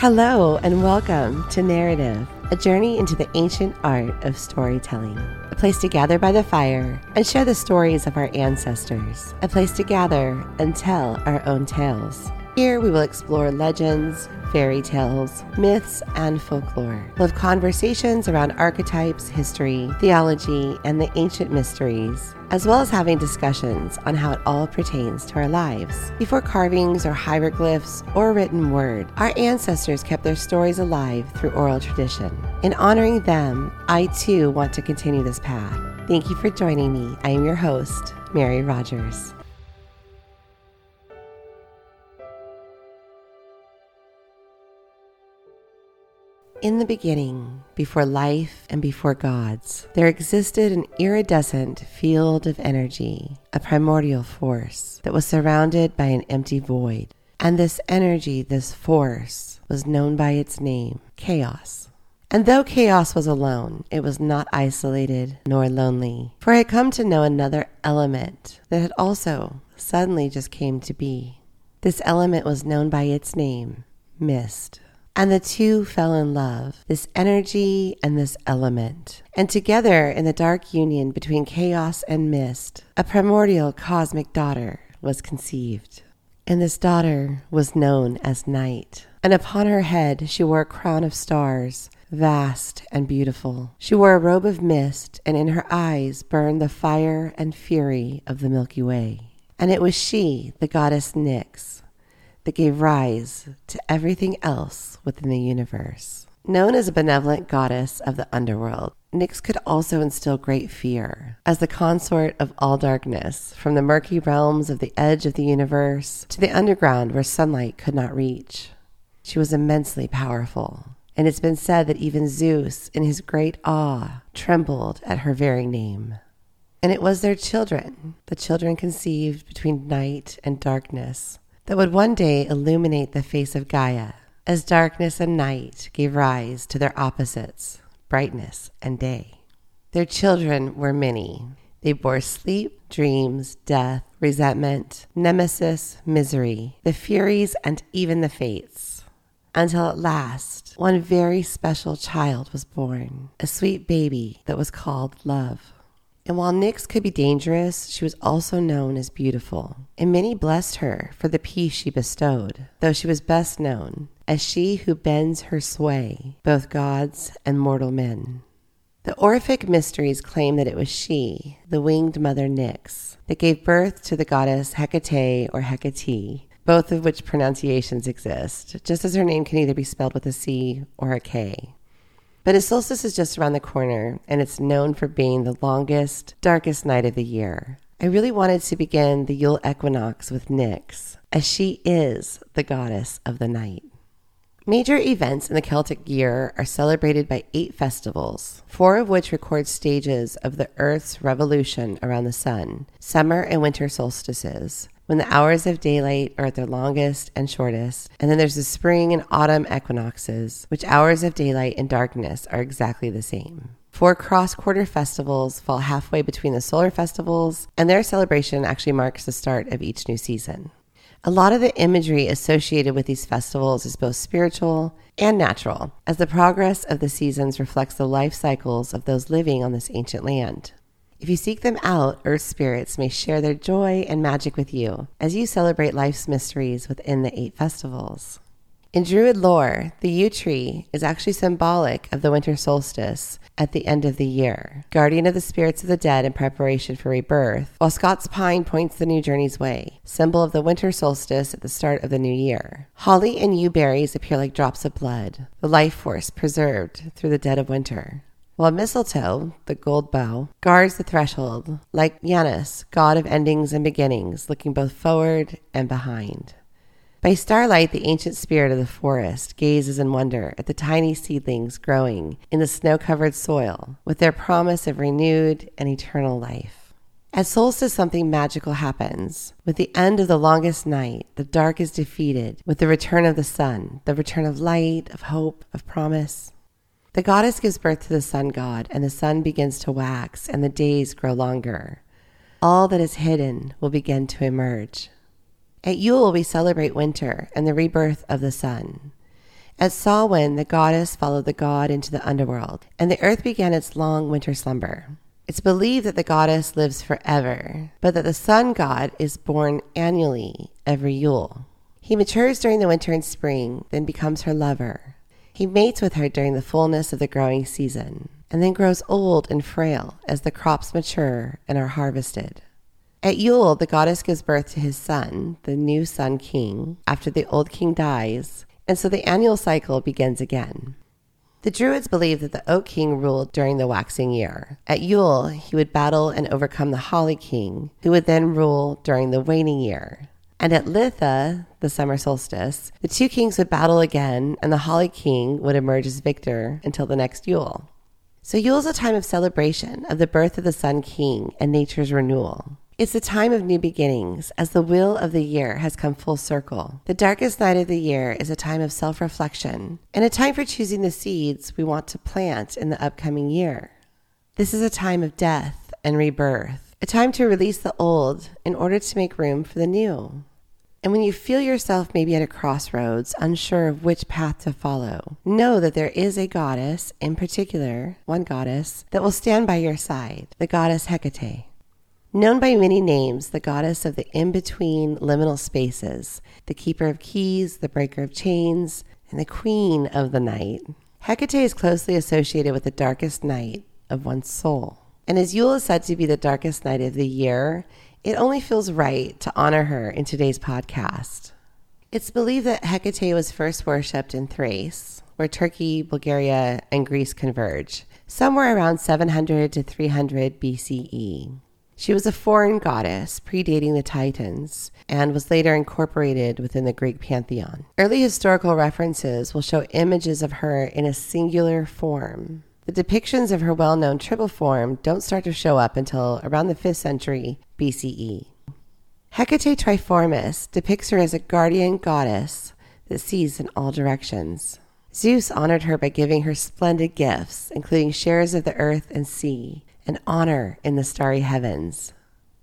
Hello, and welcome to Narrative, a journey into the ancient art of storytelling. A place to gather by the fire and share the stories of our ancestors. A place to gather and tell our own tales. Here we will explore legends, fairy tales, myths, and folklore. We'll have conversations around archetypes, history, theology, and the ancient mysteries, as well as having discussions on how it all pertains to our lives. Before carvings or hieroglyphs or written word, our ancestors kept their stories alive through oral tradition. In honoring them, I too want to continue this path. Thank you for joining me. I am your host, Mary Rogers. In the beginning, before life and before gods, there existed an iridescent field of energy, a primordial force that was surrounded by an empty void. And this energy, this force, was known by its name, chaos. And though chaos was alone, it was not isolated nor lonely, for it had come to know another element that had also suddenly just came to be. This element was known by its name, mist. And the two fell in love, this energy and this element. And together, in the dark union between chaos and mist, a primordial cosmic daughter was conceived. And this daughter was known as Night. And upon her head she wore a crown of stars, vast and beautiful. She wore a robe of mist, and in her eyes burned the fire and fury of the Milky Way. And it was she, the goddess Nyx, that gave rise to everything else within the universe. Known as a benevolent goddess of the underworld, Nyx could also instill great fear. As the consort of all darkness, from the murky realms of the edge of the universe to the underground where sunlight could not reach, she was immensely powerful. And it's been said that even Zeus, in his great awe, trembled at her very name. And it was their children, the children conceived between night and darkness, that would one day illuminate the face of Gaia, as darkness and night gave rise to their opposites, brightness and day. Their children were many. They bore sleep, dreams, death, resentment, nemesis, misery, the furies, and even the fates. Until at last, one very special child was born, a sweet baby that was called love. And while Nyx could be dangerous, she was also known as beautiful. And many blessed her for the peace she bestowed, though she was best known as she who bends her sway, both gods and mortal men. The Orphic mysteries claim that it was she, the winged mother Nyx, that gave birth to the goddess Hecate or Hecate, both of which pronunciations exist, just as her name can either be spelled with a C or a K. But his solstice is just around the corner, and it's known for being the longest, darkest night of the year. I really wanted to begin the Yule equinox with Nyx, as she is the goddess of the night. Major events in the Celtic year are celebrated by eight festivals, four of which record stages of the Earth's revolution around the sun, summer and winter solstices, when the hours of daylight are at their longest and shortest. And then there's the spring and autumn equinoxes, which hours of daylight and darkness are exactly the same. Four cross quarter festivals fall halfway between the solar festivals, and their celebration actually marks the start of each new season. A lot of the imagery associated with these festivals is both spiritual and natural, as the progress of the seasons reflects the life cycles of those living on this ancient land. If you seek them out, earth spirits may share their joy and magic with you as you celebrate life's mysteries within the eight festivals. In Druid lore, the yew tree is actually symbolic of the winter solstice at the end of the year, guardian of the spirits of the dead in preparation for rebirth, while Scots pine points the new journey's way, symbol of the winter solstice at the start of the new year. Holly and yew berries appear like drops of blood, the life force preserved through the dead of winter while mistletoe, the gold bough, guards the threshold, like Janus, god of endings and beginnings, looking both forward and behind. By starlight, the ancient spirit of the forest gazes in wonder at the tiny seedlings growing in the snow covered soil with their promise of renewed and eternal life. At solstice, something magical happens. With the end of the longest night, the dark is defeated with the return of the sun, the return of light, of hope, of promise. The goddess gives birth to the sun god, and the sun begins to wax, and the days grow longer. All that is hidden will begin to emerge. At Yule, we celebrate winter and the rebirth of the sun. At Samhain, the goddess followed the god into the underworld, and the earth began its long winter slumber. It's believed that the goddess lives forever, but that the sun god is born annually every Yule. He matures during the winter and spring, then becomes her lover. He mates with her during the fullness of the growing season, and then grows old and frail as the crops mature and are harvested. At Yule, the goddess gives birth to his son, the new sun king, after the old king dies, and so the annual cycle begins again. The Druids believed that the Oak King ruled during the waxing year. At Yule, he would battle and overcome the Holly King, who would then rule during the waning year. And at Litha, the summer solstice, the two kings would battle again, and the Holly King would emerge as victor until the next Yule. So Yule is a time of celebration of the birth of the Sun King and nature's renewal. It's a time of new beginnings as the wheel of the year has come full circle. The darkest night of the year is a time of self reflection and a time for choosing the seeds we want to plant in the upcoming year. This is a time of death and rebirth, a time to release the old in order to make room for the new. And when you feel yourself maybe at a crossroads, unsure of which path to follow, know that there is a goddess, in particular, one goddess, that will stand by your side, the goddess Hecate. Known by many names, the goddess of the in between liminal spaces, the keeper of keys, the breaker of chains, and the queen of the night, Hecate is closely associated with the darkest night of one's soul. And as Yule is said to be the darkest night of the year, it only feels right to honor her in today's podcast. It's believed that Hecate was first worshipped in Thrace, where Turkey, Bulgaria, and Greece converge, somewhere around 700 to 300 BCE. She was a foreign goddess predating the Titans and was later incorporated within the Greek pantheon. Early historical references will show images of her in a singular form, the depictions of her well known triple form don't start to show up until around the 5th century BCE. Hecate Triformis depicts her as a guardian goddess that sees in all directions. Zeus honored her by giving her splendid gifts, including shares of the earth and sea, and honor in the starry heavens.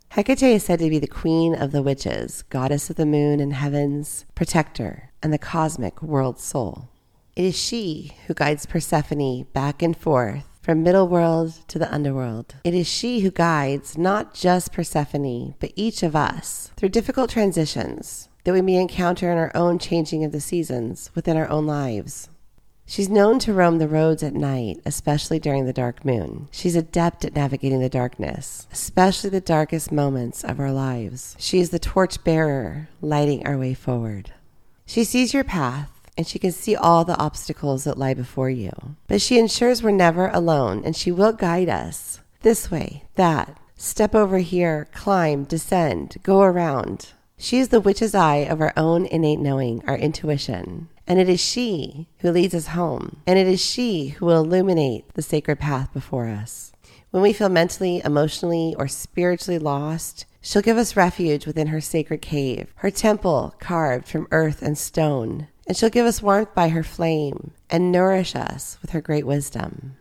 Hecate is said to be the queen of the witches, goddess of the moon and heavens, protector, and the cosmic world soul. It is she who guides Persephone back and forth from middle world to the underworld. It is she who guides not just Persephone, but each of us through difficult transitions that we may encounter in our own changing of the seasons within our own lives. She's known to roam the roads at night, especially during the dark moon. She's adept at navigating the darkness, especially the darkest moments of our lives. She is the torch bearer, lighting our way forward. She sees your path and she can see all the obstacles that lie before you. But she ensures we're never alone and she will guide us this way, that, step over here, climb, descend, go around. She is the witch's eye of our own innate knowing, our intuition. And it is she who leads us home, and it is she who will illuminate the sacred path before us. When we feel mentally, emotionally, or spiritually lost, she'll give us refuge within her sacred cave, her temple carved from earth and stone, and she'll give us warmth by her flame and nourish us with her great wisdom.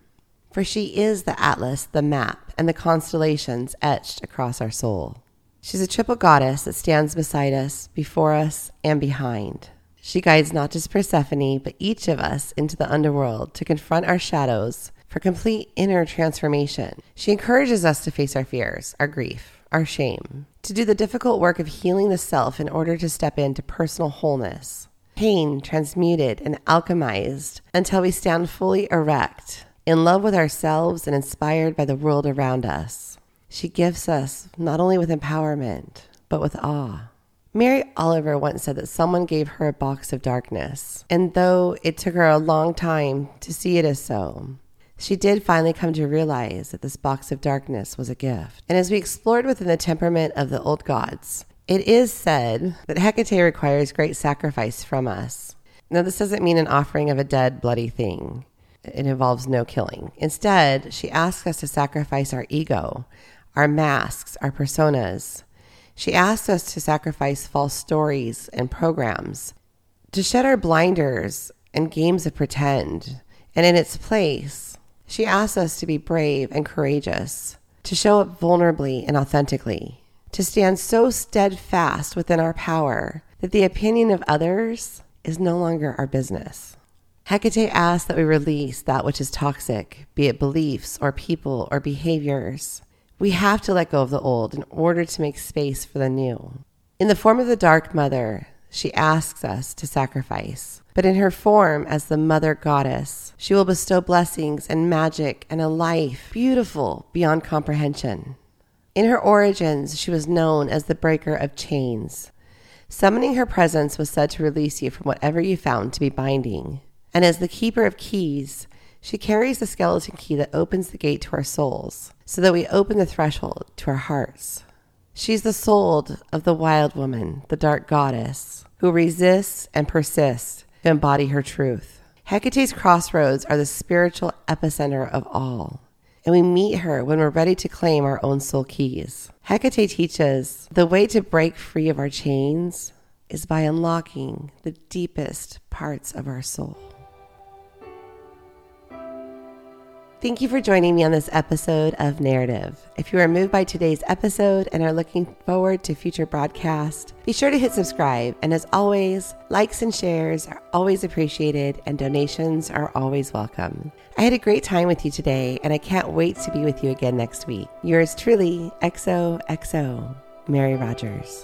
For she is the atlas, the map, and the constellations etched across our soul. She's a triple goddess that stands beside us, before us, and behind. She guides not just Persephone, but each of us into the underworld to confront our shadows for complete inner transformation. She encourages us to face our fears, our grief, our shame, to do the difficult work of healing the self in order to step into personal wholeness pain transmuted and alchemized until we stand fully erect, in love with ourselves and inspired by the world around us. She gifts us not only with empowerment, but with awe. Mary Oliver once said that someone gave her a box of darkness, and though it took her a long time to see it as so, she did finally come to realize that this box of darkness was a gift. And as we explored within the temperament of the old gods, it is said that Hecate requires great sacrifice from us. Now, this doesn't mean an offering of a dead, bloody thing. It involves no killing. Instead, she asks us to sacrifice our ego, our masks, our personas. She asks us to sacrifice false stories and programs, to shed our blinders and games of pretend. And in its place, she asks us to be brave and courageous, to show up vulnerably and authentically to stand so steadfast within our power that the opinion of others is no longer our business. Hecate asks that we release that which is toxic, be it beliefs or people or behaviors. We have to let go of the old in order to make space for the new. In the form of the Dark Mother, she asks us to sacrifice. But in her form as the Mother Goddess, she will bestow blessings and magic and a life beautiful beyond comprehension. In her origins, she was known as the Breaker of Chains. Summoning her presence was said to release you from whatever you found to be binding. And as the Keeper of Keys, she carries the skeleton key that opens the gate to our souls, so that we open the threshold to our hearts. She's the soul of the wild woman, the dark goddess, who resists and persists to embody her truth. Hecate's crossroads are the spiritual epicenter of all, and we meet her when we're ready to claim our own soul keys. Hecate teaches the way to break free of our chains is by unlocking the deepest parts of our soul. Thank you for joining me on this episode of Narrative. If you are moved by today's episode and are looking forward to future broadcasts, be sure to hit subscribe. And as always, likes and shares are always appreciated and donations are always welcome. I had a great time with you today and I can't wait to be with you again next week. Yours truly, XOXO, Mary Rogers.